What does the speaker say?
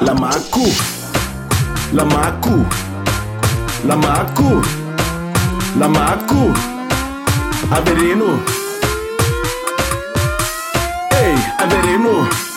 Lamaku, lamaku, lamaku, lamaku. Averino. Ei, Averino.